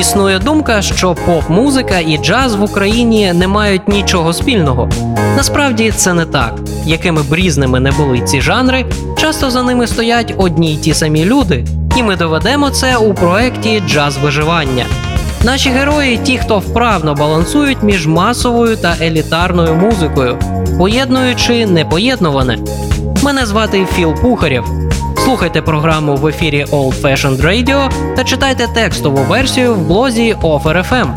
Існує думка, що поп-музика і джаз в Україні не мають нічого спільного. Насправді це не так. Якими б різними не були ці жанри, часто за ними стоять одні й ті самі люди, і ми доведемо це у проєкті Джаз виживання. Наші герої ті, хто вправно балансують між масовою та елітарною музикою, поєднуючи непоєднуване. Мене звати Філ Пухарєв. Слухайте програму в ефірі Old Fashioned Radio та читайте текстову версію в блозі OFR.FM.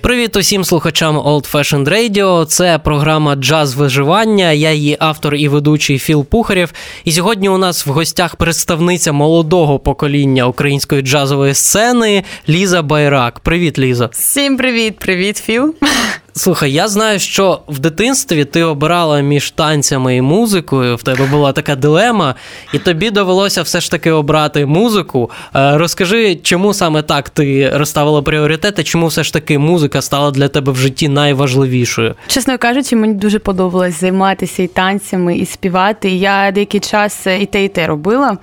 Привіт усім слухачам Old Fashioned Radio. Це програма Джаз виживання. Я її автор і ведучий Філ Пухарєв. І сьогодні у нас в гостях представниця молодого покоління української джазової сцени Ліза Байрак. Привіт, Ліза. Всім привіт, привіт, Філ. Слухай, я знаю, що в дитинстві ти обирала між танцями і музикою. В тебе була така дилема, і тобі довелося все ж таки обрати музику. Е, розкажи, чому саме так ти розставила пріоритети, чому все ж таки музика стала для тебе в житті найважливішою? Чесно кажучи, мені дуже подобалось займатися і танцями, і співати. Я деякий час і те, і те робила.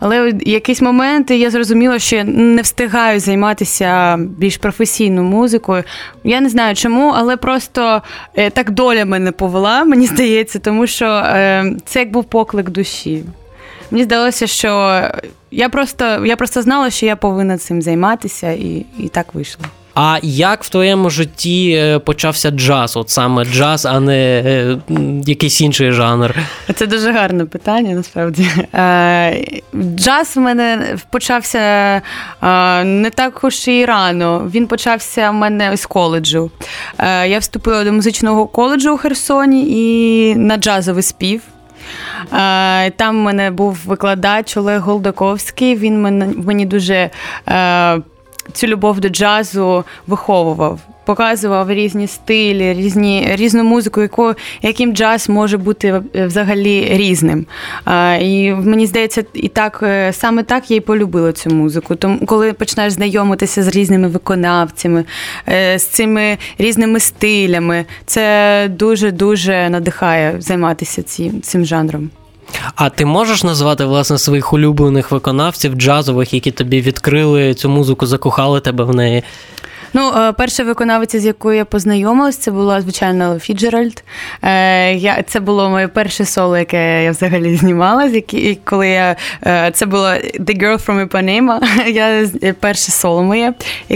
Але в якийсь момент я зрозуміла, що я не встигаю займатися більш професійною музикою. Я не знаю чому, але але просто е, так доля мене повела, мені здається, тому що е, це як був поклик душі. Мені здалося, що я просто я просто знала, що я повинна цим займатися, і, і так вийшло. А як в твоєму житті е, почався джаз? От саме джаз, а не е, якийсь інший жанр? Це дуже гарне питання, насправді. Е, джаз в мене почався не так уж і рано. Він почався в мене з коледжу. Я вступила до музичного коледжу у Херсоні і на джазовий спів. Там в мене був викладач Олег Голдаковський. Він мені дуже цю любов до джазу виховував. Показував різні стилі, різні, різну музику, яку, яким джаз може бути взагалі різним. А, І мені здається, і так е, саме так я і полюбила цю музику. Тому коли починаєш знайомитися з різними виконавцями, е, з цими різними стилями, це дуже дуже надихає займатися цим, цим жанром. А ти можеш назвати власне своїх улюблених виконавців джазових, які тобі відкрили цю музику, закохали тебе в неї? Ну, е, перша виконавиця, з якою я познайомилась, це була звичайно Фіджеральд. Е, це було моє перше соло, яке я взагалі знімала. коли я е, це було The Girl from Ipanema. Я перше соло моє,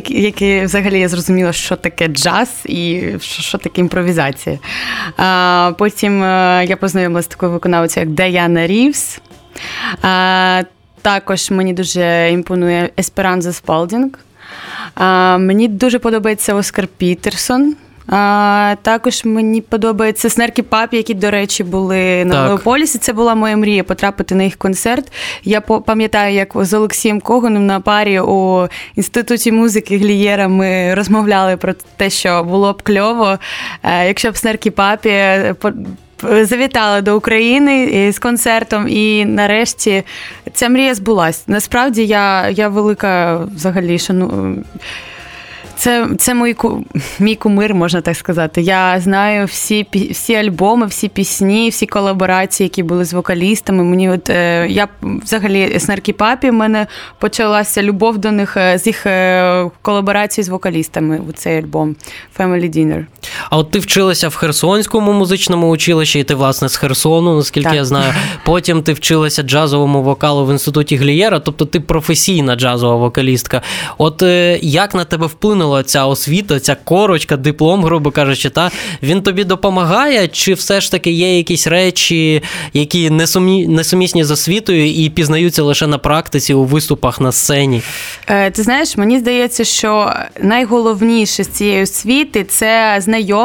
яке взагалі я зрозуміла, що таке джаз і що таке імпровізація. Потім я познайомилася з такою виконавицею, як Даяна Рівс. Також мені дуже імпонує Есперанза Спалдінг. А, Мені дуже подобається Оскар Пітерсон. А, Також мені подобається Снеркі Папі, які, до речі, були на Леополісі. Це була моя мрія потрапити на їх концерт. Я пам'ятаю, як з Олексієм Коганом на парі у інституті музики Глієра ми розмовляли про те, що було б кльово, е, якщо б Снеркі Папі завітала до України з концертом, і нарешті ця мрія збулась. Насправді я я велика взагалі шану. Це це мій мій кумир, можна так сказати. Я знаю всі всі альбоми, всі пісні, всі колаборації, які були з вокалістами. Мені от е, я взагалі Снеркі Папі в мене почалася любов до них е, з їх е, колаборації з вокалістами у цей альбом Family Dinner. А от ти вчилася в Херсонському музичному училищі, і ти, власне, з Херсону, наскільки так. я знаю. Потім ти вчилася джазовому вокалу в інституті Глієра, тобто ти професійна джазова вокалістка. От як на тебе вплинула ця освіта, ця корочка, диплом, грубо кажучи, та він тобі допомагає, чи все ж таки є якісь речі, які несумі... несумісні з освітою і пізнаються лише на практиці у виступах на сцені? Е, ти знаєш, мені здається, що найголовніше з цієї освіти це знайомство,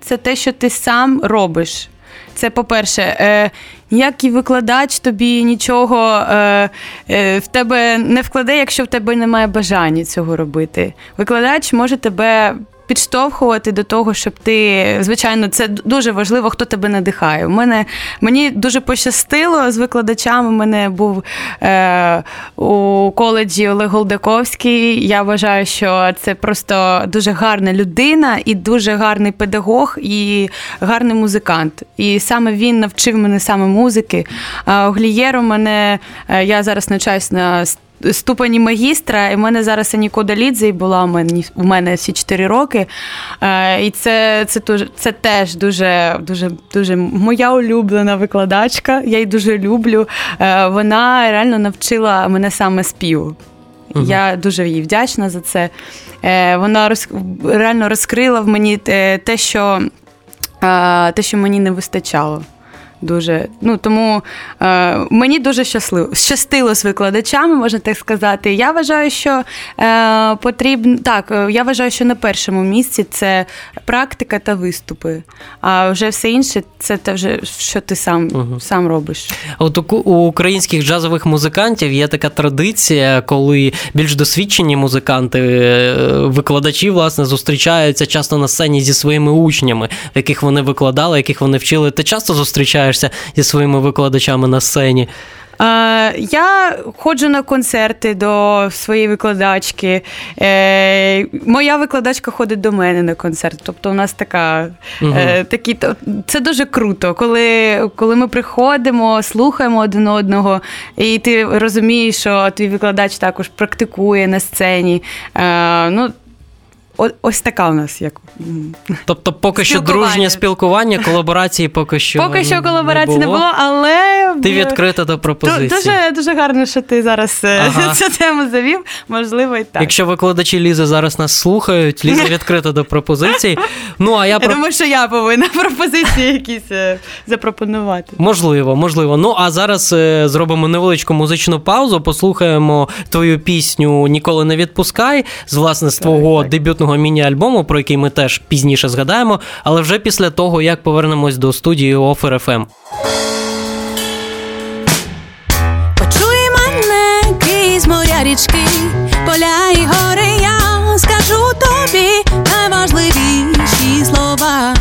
це те, що ти сам робиш. Це по-перше, е, ніякий викладач тобі нічого е, е, в тебе не вкладе, якщо в тебе немає бажання цього робити. Викладач може тебе підштовхувати до того, щоб ти, звичайно, це дуже важливо, хто тебе надихає. У мене мені дуже пощастило з викладачами. У мене був е, у коледжі Олег Голдаковський. Я вважаю, що це просто дуже гарна людина і дуже гарний педагог і гарний музикант. І саме він навчив мене саме музики. А Глієро мене е, я зараз навчаюсь на ступені магістра, і в мене зараз Анікода Лідзе була у мене у мене всі 4 роки. Е, і це це, це теж дуже дуже, дуже моя улюблена викладачка. Я її дуже люблю. Е, вона реально навчила мене саме співу. Угу. Я дуже їй вдячна за це. Е, вона роз, реально розкрила в мені те, що те, що мені не вистачало. Дуже ну тому е, мені дуже щасливо щастило з викладачами, можна так сказати. Я вважаю, що е, потрібно так. Е, я вважаю, що на першому місці це практика та виступи. А вже все інше це те вже що ти сам угу. сам робиш. От у, у українських джазових музикантів є така традиція, коли більш досвідчені музиканти, е, викладачі власне зустрічаються часто на сцені зі своїми учнями, яких вони викладали, яких вони вчили. Ти часто зустрічаєш спілкуєшся зі своїми викладачами на сцені? Я ходжу на концерти до своєї викладачки. Е, моя викладачка ходить до мене на концерт. Тобто, у нас така угу. такі це дуже круто, коли коли ми приходимо, слухаємо один одного, і ти розумієш, що твій викладач також практикує на сцені. Е, ну, Ось така у нас як. Тобто, поки що дружнє спілкування, колаборації поки що. Поки що колаборації не було, не було але. Ти відкрита до пропозиції. Дуже дуже гарно, що ти зараз е, ага. цю тему завів. Можливо, і так. Якщо викладачі Лізи зараз нас слухають, Ліза відкрита до пропозицій. Ну, а я, я думаю, що я повинна пропозиції якісь е, запропонувати. Можливо, можливо. Ну, а зараз е, зробимо невеличку музичну паузу, послухаємо твою пісню Ніколи не відпускай з власне з твого дебютного дебютного міні-альбому, про який ми теж пізніше згадаємо, але вже після того, як повернемось до студії Offer FM. Почуй мене крізь моря річки, поля і гори, я скажу тобі найважливіші слова.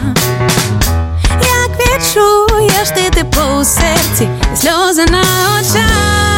Як відчуєш ти тепло у серці, сльози на очах.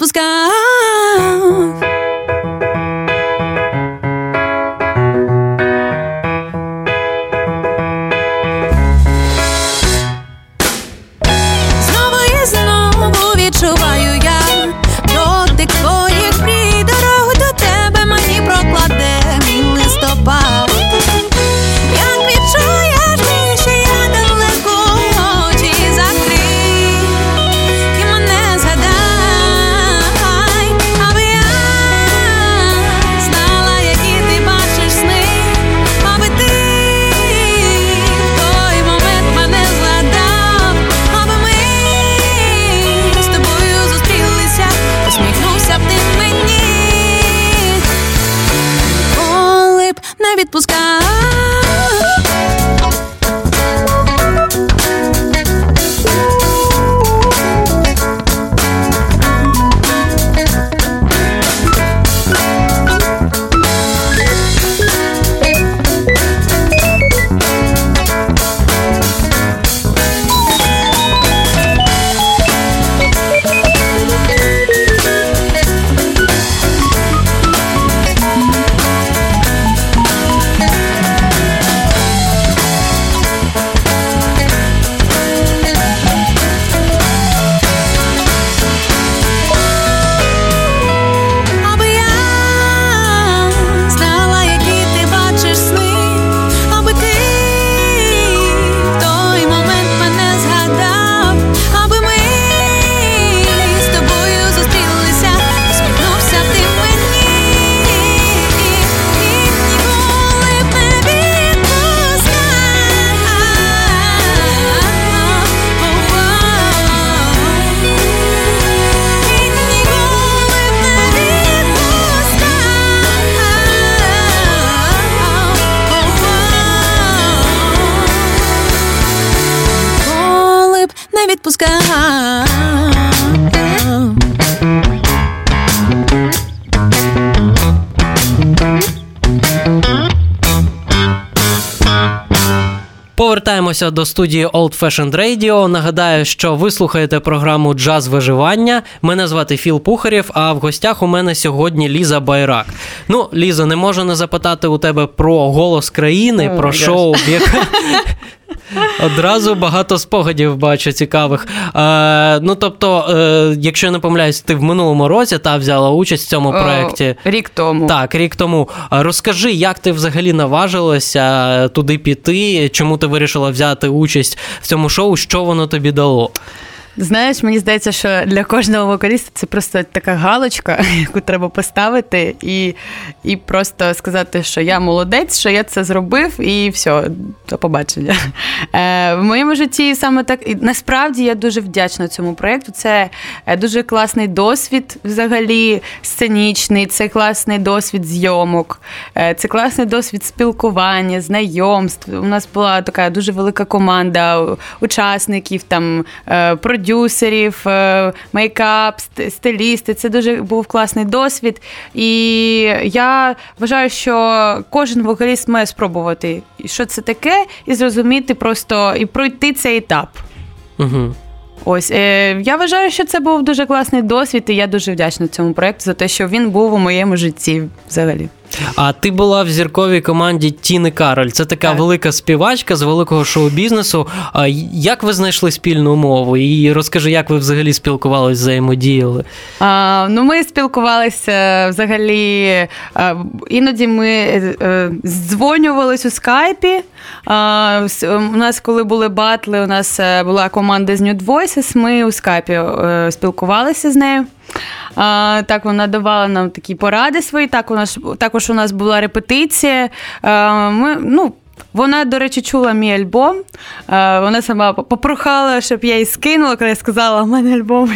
på Sky! навіть відпускай. Повертаємося до студії Old Fashioned Radio. Нагадаю, що ви слухаєте програму Джаз виживання. Мене звати Філ Пухарєв, а в гостях у мене сьогодні Ліза Байрак. Ну, Ліза, не можу не запитати у тебе про голос країни, oh про шоу, яке- Одразу багато спогадів бачу цікавих. Е, ну тобто, е, якщо я не помиляюсь, ти в минулому році та взяла участь в цьому проєкті. Рік тому. Так, рік тому. Розкажи, як ти взагалі наважилася туди піти? Чому ти вирішила взяти участь в цьому шоу? Що воно тобі дало? Знаєш, мені здається, що для кожного вокаліста це просто така галочка, яку треба поставити, і, і просто сказати, що я молодець, що я це зробив, і все, до побачення. Е, в моєму житті саме так і насправді я дуже вдячна цьому проєкту. Це е, дуже класний досвід, взагалі сценічний, це класний досвід зйомок, е, це класний досвід спілкування, знайомств. У нас була така дуже велика команда учасників, там е, продюсерів, е, мейкап, стилісти. Це дуже був класний досвід. І я вважаю, що кожен вокаліст має спробувати, що це таке, і зрозуміти просто і пройти цей етап. Угу. Ось е, я вважаю, що це був дуже класний досвід, і я дуже вдячна цьому проєкту за те, що він був у моєму житті взагалі. А ти була в зірковій команді Тіни Кароль. Це така Так. велика співачка з великого шоу-бізнесу. А як ви знайшли спільну мову? І розкажи, як ви взагалі спілкувалися, взаємодіяли? А, ну, ми спілкувалися взагалі. А, іноді ми е, е, здзвонювались у скайпі. А, у нас, коли були батли, у нас е, була команда з New Voices, ми у скайпі е, спілкувалися з нею. А, так, вона давала нам такі поради свої. Так, у нас, також у нас була репетиція. А, ми, ну, вона, до речі, чула мій альбом. Вона сама попрохала, щоб я її скинула, коли я сказала, у мене альбом.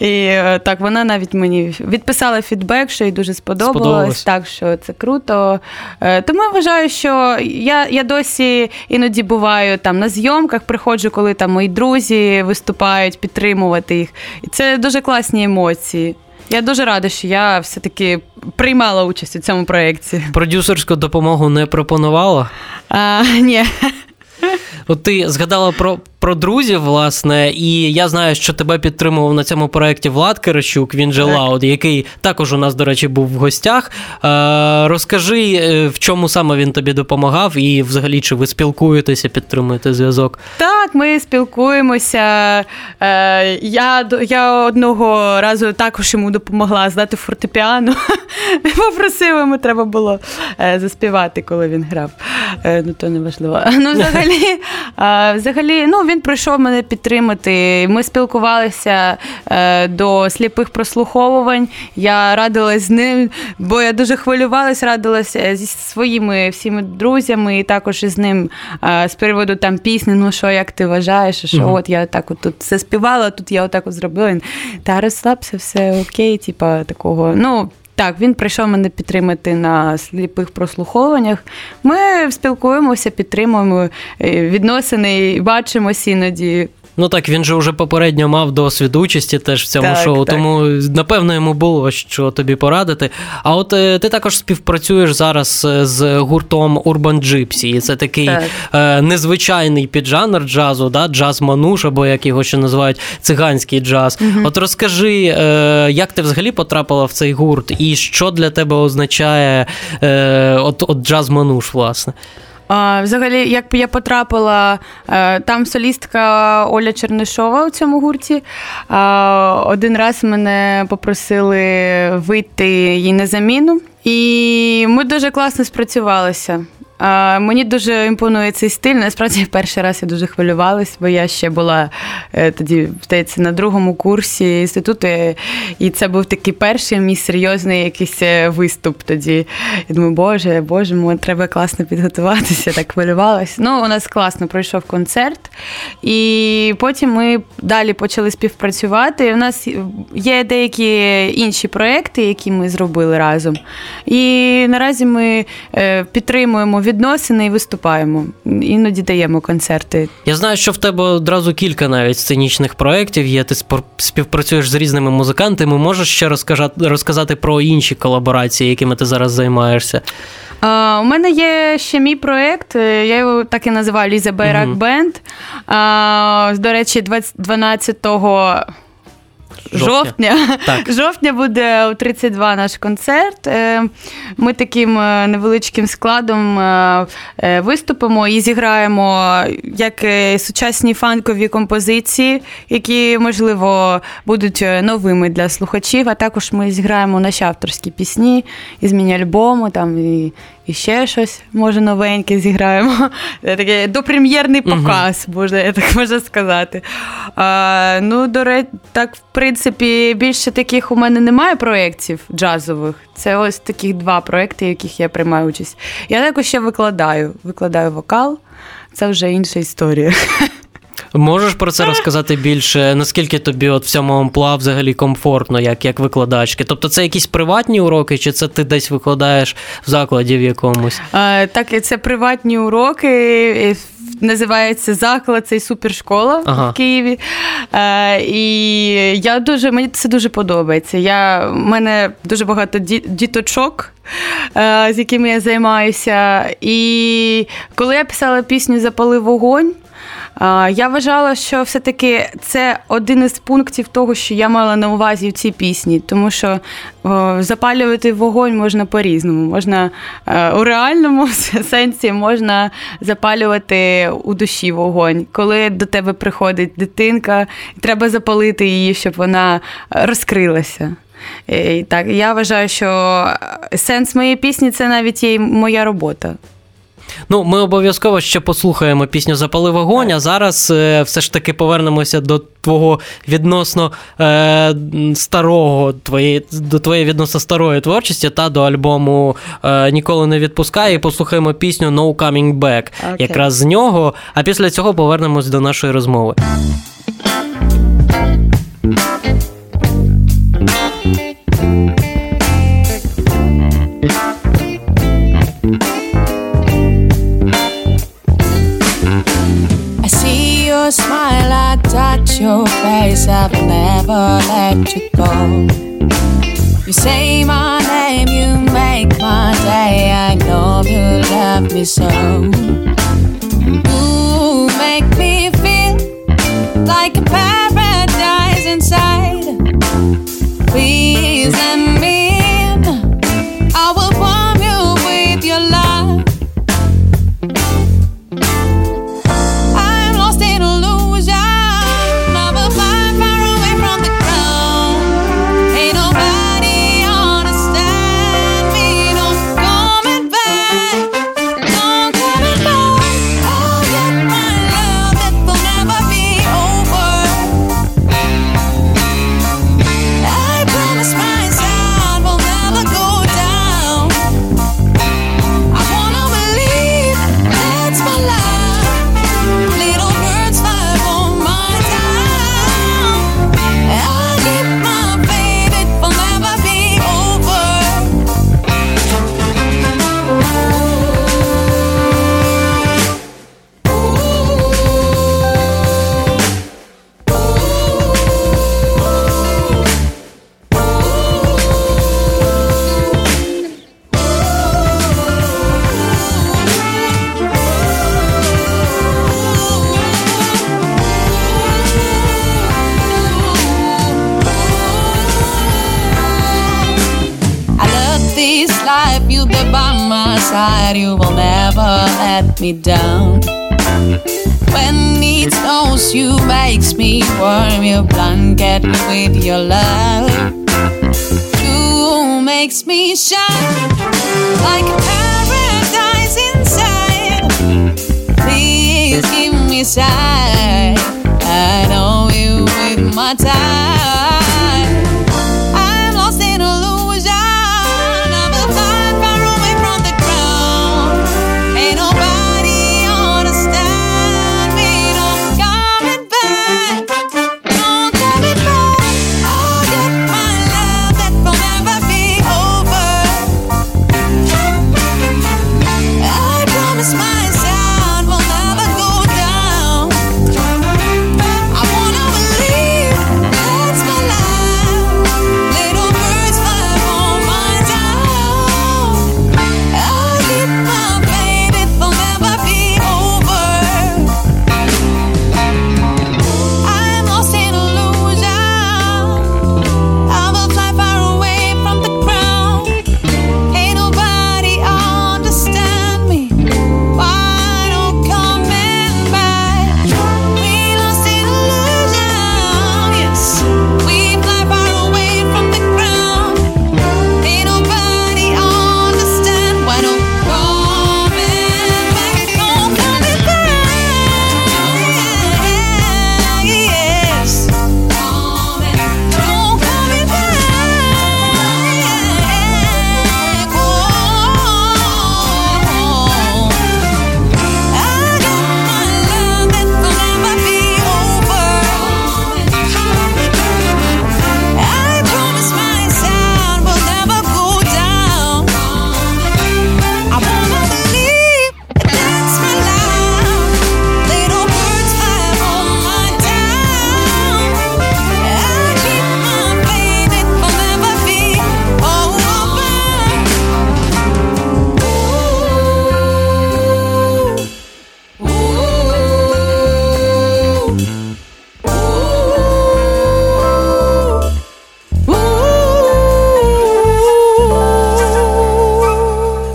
Вийшов». І е, так, вона навіть мені відписала фідбек, що їй дуже сподобалось. Сподобалось. Так, що це круто. Е, Тому я вважаю, що я, я досі іноді буваю там на зйомках, приходжу, коли там мої друзі виступають, підтримувати їх. І це дуже класні емоції. Я дуже рада, що я все-таки приймала участь у цьому проєкті. Продюсерську допомогу не пропонувала? А, ні. От ти згадала про, про друзів, власне, і я знаю, що тебе підтримував на цьому проєкті Влад Каращук, він же LAUD, який також у нас, до речі, був в гостях. Е, розкажи, е, в чому саме він тобі допомагав, і взагалі чи ви спілкуєтеся, підтримуєте зв'язок? Так, ми спілкуємося. Е, я, я одного разу також йому допомогла здати фортепіано. Попросив, йому треба було заспівати, коли він грав. Ну, то не важливо. Ну, взагалі, взагалі, ну, він прийшов мене підтримати. Ми спілкувалися е, до сліпих прослуховувань. Я радилась з ним, бо я дуже хвилювалась, радилася зі своїми всіми друзями, і також із ним е, з приводу там пісні. Ну що, як ти вважаєш? Що Мгм. от я так от тут все співала, тут я отак от зробила. Та розслабся, все окей, типа такого. Ну. Так, він прийшов мене підтримати на сліпих прослуховуваннях. Ми спілкуємося, підтримуємо е, відносини, бачимося іноді. Ну так, він же вже попередньо мав досвід участі теж в цьому Так, шоу, так. тому напевно йому було що тобі порадити. А от е, ти також співпрацюєш зараз е, з гуртом Urban Gypsy, і це такий Так. е, незвичайний піджанр джазу, да? джаз мануш, або як його ще називають циганський джаз. От розкажи, як ти взагалі потрапила в цей гурт, і що для тебе означає от, от джаз мануш, власне? Взагалі, як я потрапила, е, там солістка Оля Чернишова у цьому гурті. Один раз мене попросили вийти їй на заміну, і ми дуже класно спрацювалися. А, Мені дуже імпонує цей стиль. Насправді, перший раз я дуже хвилювалась, бо я ще була е, тоді, здається, на другому курсі інституту, е, і це був такий перший мій серйозний якийсь е, виступ тоді. Я думаю, боже, боже, мені треба класно підготуватися, так хвилювалася. Ну, у нас класно пройшов концерт, і потім ми далі почали співпрацювати. У нас є деякі інші проекти, які ми зробили разом. І наразі ми е, підтримуємо відносини і виступаємо. Іноді даємо концерти. Я знаю, що в тебе одразу кілька навіть сценічних проєктів є. Ти співпрацюєш з різними музикантами. Можеш ще розкажати, розказати про інші колаборації, якими ти зараз займаєшся? А, у мене є ще мій проєкт, я його так і називаю Ліза Байрак Бенд. До речі, 20 12 жовтня. Так. Жовтня буде у 32 наш концерт. Е, Ми таким е, невеличким складом е, виступимо і зіграємо як сучасні фанкові композиції, які, можливо, будуть новими для слухачів. А також ми зіграємо наші авторські пісні із міні-альбому, там і, і ще щось, може, новеньке зіграємо. Це Такий допрем'єрний показ, можна, я так можна сказати. А, ну, до речі, так, в принципі, більше таких у мене немає проєктів джазових. Це ось таких два проєкти, в яких я приймаю участь. Я також ще викладаю. Викладаю вокал. Це вже інша історія. Можеш про це розказати більше? Наскільки тобі от в цьому амплуа взагалі комфортно, як, як викладачки? Тобто це якісь приватні уроки, чи це ти десь викладаєш в закладі в якомусь? А, так, це приватні уроки. Називається заклад, це супершкола Ага. в Києві. Е, і я дуже, мені це дуже подобається. Я, в мене дуже багато діточок, е, з якими я займаюся. І коли я писала пісню Запали вогонь. Я вважала, що все-таки це один із пунктів того, що я мала на увазі в цій пісні, тому що запалювати вогонь можна по-різному. Можна е, у реальному сенсі можна запалювати у душі вогонь. Коли до тебе приходить дитинка, треба запалити її, щоб вона е, розкрилася. Е, І так, я вважаю, що е, сенс моєї пісні це навіть є моя робота. Ну, ми обов'язково ще послухаємо пісню Запали вогонь, а зараз е, все ж таки повернемося до твого відносно е, старого, твоєї, до твоєї відносно старої творчості та до альбому е, Ніколи не відпускай і послухаємо пісню No Coming Back. Окей. Якраз з нього. А після цього повернемось до нашої розмови. Your smile, I touch your face, I've never let you go. You say my name, you make my day, I know you love me so. You make me feel like a paradise inside. Please let me inside.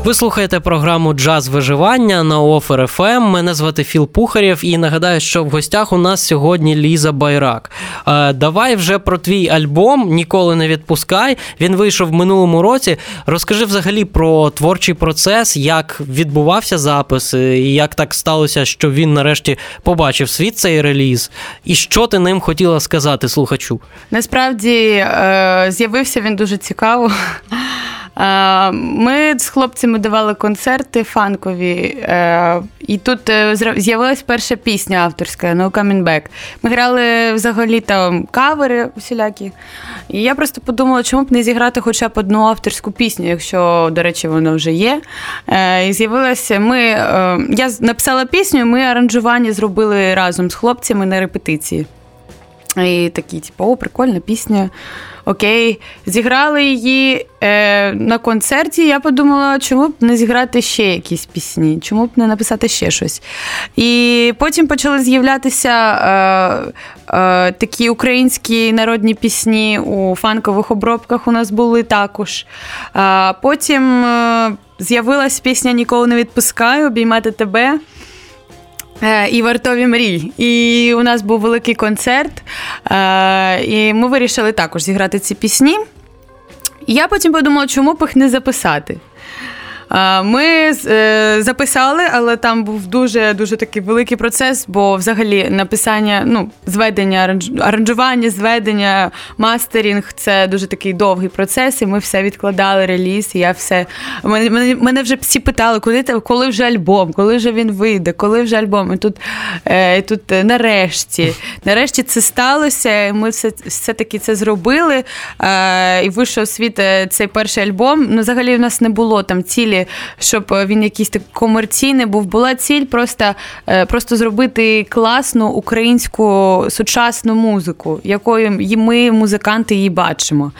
Ви слухаєте програму Джаз виживання на Офер ФМ. Мене звати Філ Пухарєв, і нагадаю, що в гостях у нас сьогодні Ліза Байрак. Е, давай вже про твій альбом Ніколи не відпускай. Він вийшов в минулому році. Розкажи взагалі про творчий процес, як відбувався запис, е, і як так сталося, що він нарешті побачив світ цей реліз, і що ти ним хотіла сказати слухачу? Насправді е, з'явився він дуже цікаво. Е, Ми з хлопцями давали концерти фанкові, е, і тут е, з'явилась перша пісня авторська No Coming Back. Ми грали взагалі там кавери усілякі. І я просто подумала, чому б не зіграти хоча б одну авторську пісню, якщо, до речі, вона вже є. І з'явилася ми. Я написала пісню, ми аранжування зробили разом з хлопцями на репетиції. І такі, типу, о, прикольна пісня. Окей, зіграли її е, на концерті. Я подумала, чому б не зіграти ще якісь пісні, чому б не написати ще щось. І потім почали з'являтися е, е, такі українські народні пісні у фанкових обробках у нас були також. А потім е, з'явилась пісня Ніколи не відпускаю, обіймати тебе. Е, І вартові мрій. І у нас був великий концерт, е, і ми вирішили також зіграти ці пісні. І я потім подумала, чому б їх не записати. Ми е, записали, але там був дуже дуже такий великий процес, бо взагалі написання, ну, зведення, аранжування, зведення, мастерінг це дуже такий довгий процес, і ми все відкладали реліз. І я все мене, мене, вже всі питали, коли коли вже альбом, коли вже він вийде, коли вже альбом. І тут, е, і тут е, нарешті, нарешті це сталося. і Ми все, все таки це зробили. І вийшов світ цей перший альбом. Ну, взагалі, в нас не було там цілі, щоб е, він якийсь так комерційний був. Була ціль просто, е, просто зробити класну українську сучасну музику, якою ми, музиканти, її бачимо.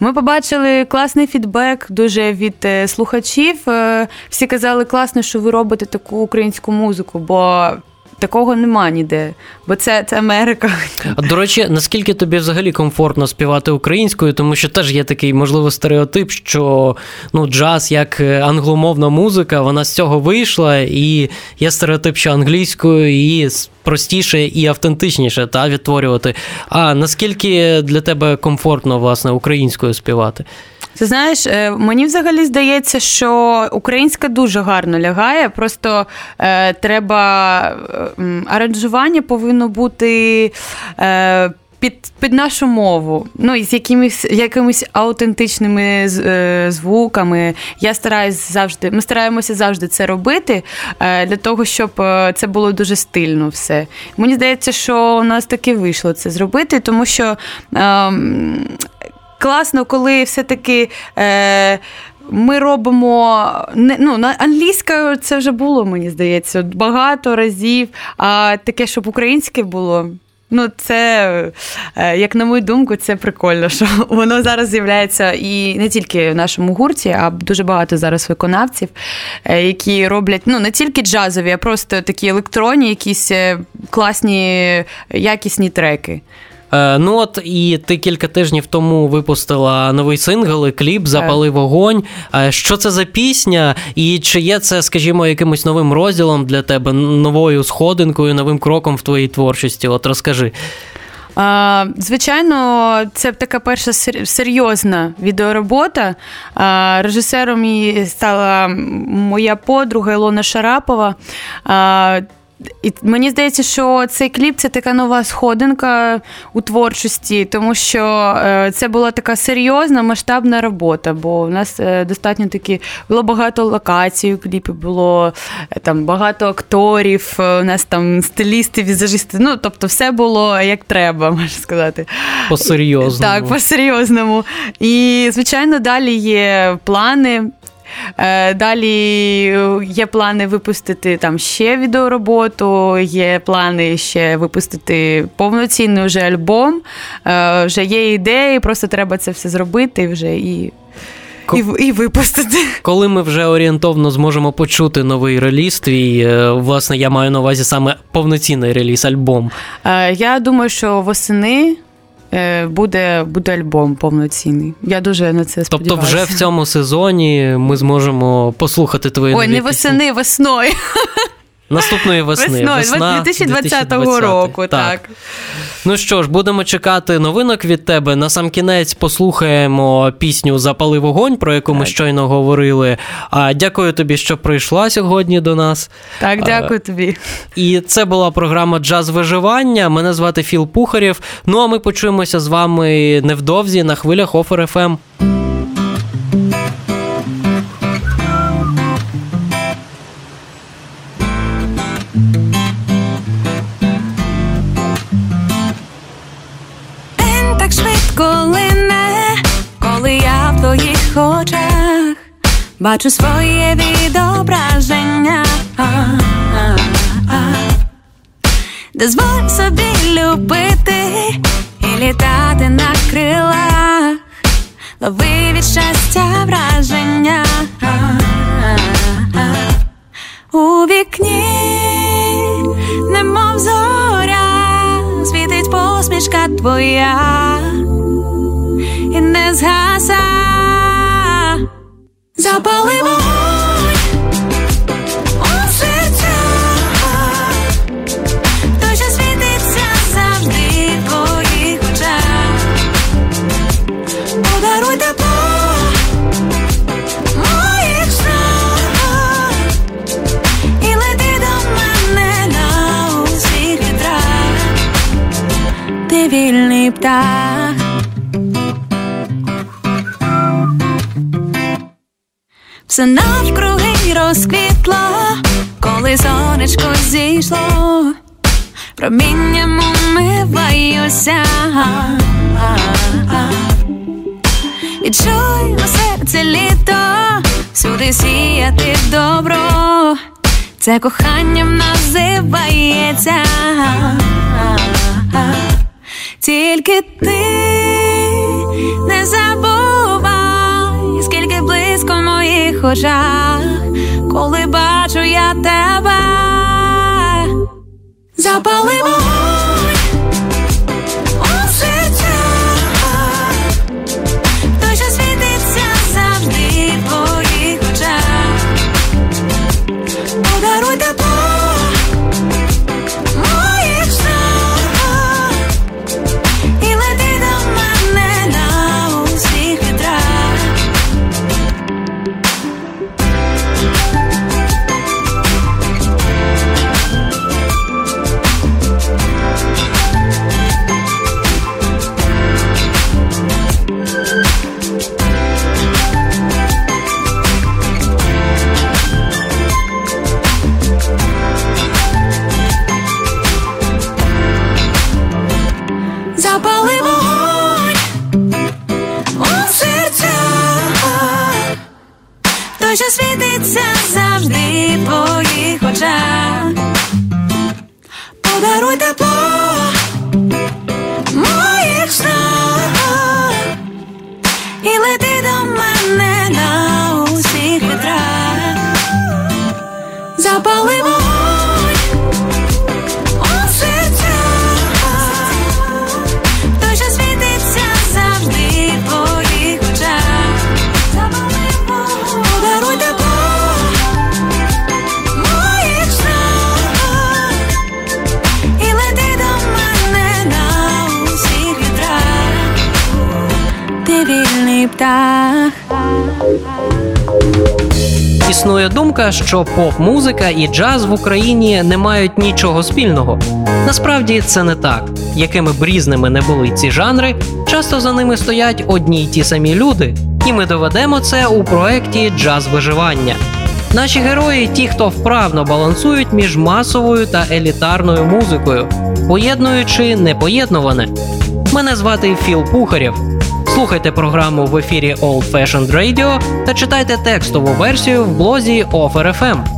Ми побачили класний фідбек дуже від е, слухачів. Е, Всі казали, класно, що ви робите таку українську музику, бо. Такого нема ніде, бо це, це Америка. А до речі, наскільки тобі взагалі комфортно співати українською, тому що теж є такий, можливо, стереотип, що ну, джаз як е, англомовна музика, вона з цього вийшла, і є стереотип, що англійською с- простіше і автентичніше та, відтворювати. А наскільки для тебе комфортно власне українською співати? Ти знаєш, е, мені взагалі здається, що українська дуже гарно лягає. Просто е, треба е, аранжування повинно бути. Е, під, під нашу мову, ну і з якимись, якимись аутентичними е, звуками. Я стараюсь завжди, ми стараємося завжди це робити для того, щоб це було дуже стильно все. Мені здається, що у нас таки вийшло це зробити, тому що. Класно, коли все-таки. Е, ми робимо ну на англійська це вже було, мені здається, багато разів. А таке, щоб українське було. Ну, це, е, як на мою думку, це прикольно, що воно зараз з'являється і не тільки в нашому гурті, а дуже багато зараз виконавців, е, які роблять ну не тільки джазові, а просто такі електронні, якісь е, класні, якісні треки. Е, ну от і ти кілька тижнів тому випустила новий сингл, і кліп Запали вогонь. Е, що це за пісня? І чи є це, скажімо, якимось новим розділом для тебе, новою сходинкою, новим кроком в твоїй творчості? От розкажи. А, Звичайно, це така перша серйозна відеоробота. А, Режисером її стала моя подруга Ілона Шарапова. А, І мені здається, що цей кліп це така нова сходинка у творчості, тому що е, це була така серйозна масштабна робота, бо в нас е, достатньо такі було багато локацій у кліпі, було е, там багато акторів, у нас там стилісти, візажисти. Ну тобто, все було як треба, можна сказати. По-серйозному. Так, по-серйозному. І, звичайно, далі є плани. Е, Далі є плани випустити там ще відеороботу, є плани ще випустити повноцінний вже альбом. Е, Вже є ідеї, просто треба це все зробити вже і, і, і випустити. Коли ми вже орієнтовно зможемо почути новий реліз, твій, е, власне, я маю на увазі саме повноцінний реліз, альбом. Е, Я думаю, що восени е, буде буде альбом повноцінний. Я дуже на це сподіваюся. Тобто, вже в цьому сезоні ми зможемо послухати твої Ой, нові не восени, пісні. весною. Наступної весни. Весною, Весна 2020 року, так. Ну що ж, будемо чекати новинок від тебе. На сам кінець послухаємо пісню Запали вогонь, про яку ми щойно говорили. А дякую тобі, що прийшла сьогодні до нас. Так, дякую тобі. І це була програма Джаз виживання. Мене звати Філ Пухарєв. Ну а ми почуємося з вами невдовзі на хвилях. Офер ФМ. Твоїх очах бачу своє відображення. Дозволь собі любити і літати на крилах, лови від щастя враження. У вікні, немов зоря, світить посмішка твоя і не згаса. Запали вогонь у той, що світиться завжди твоїх очах. Подаруй тепло моїх снах і лети до мене на усіх. Ти вільний птах. Все навкруги розквітло, коли сонечко зійшло, промінням умиваюся. Відчуй у серці літо, всюди сіяти добро, це коханням називається. Тільки ти не забувай, очах, коли бачу я тебе, запали Існує думка, що поп-музика і джаз в Україні не мають нічого спільного. Насправді це не так. Якими б різними не були ці жанри, часто за ними стоять одні й ті самі люди, і ми доведемо це у проєкті Джаз виживання. Наші герої ті, хто вправно балансують між масовою та елітарною музикою, поєднуючи непоєднуване. Мене звати Філ Пухарєв. Слухайте програму в ефірі Old Fashioned Radio та читайте текстову версію в блозі Offer FM.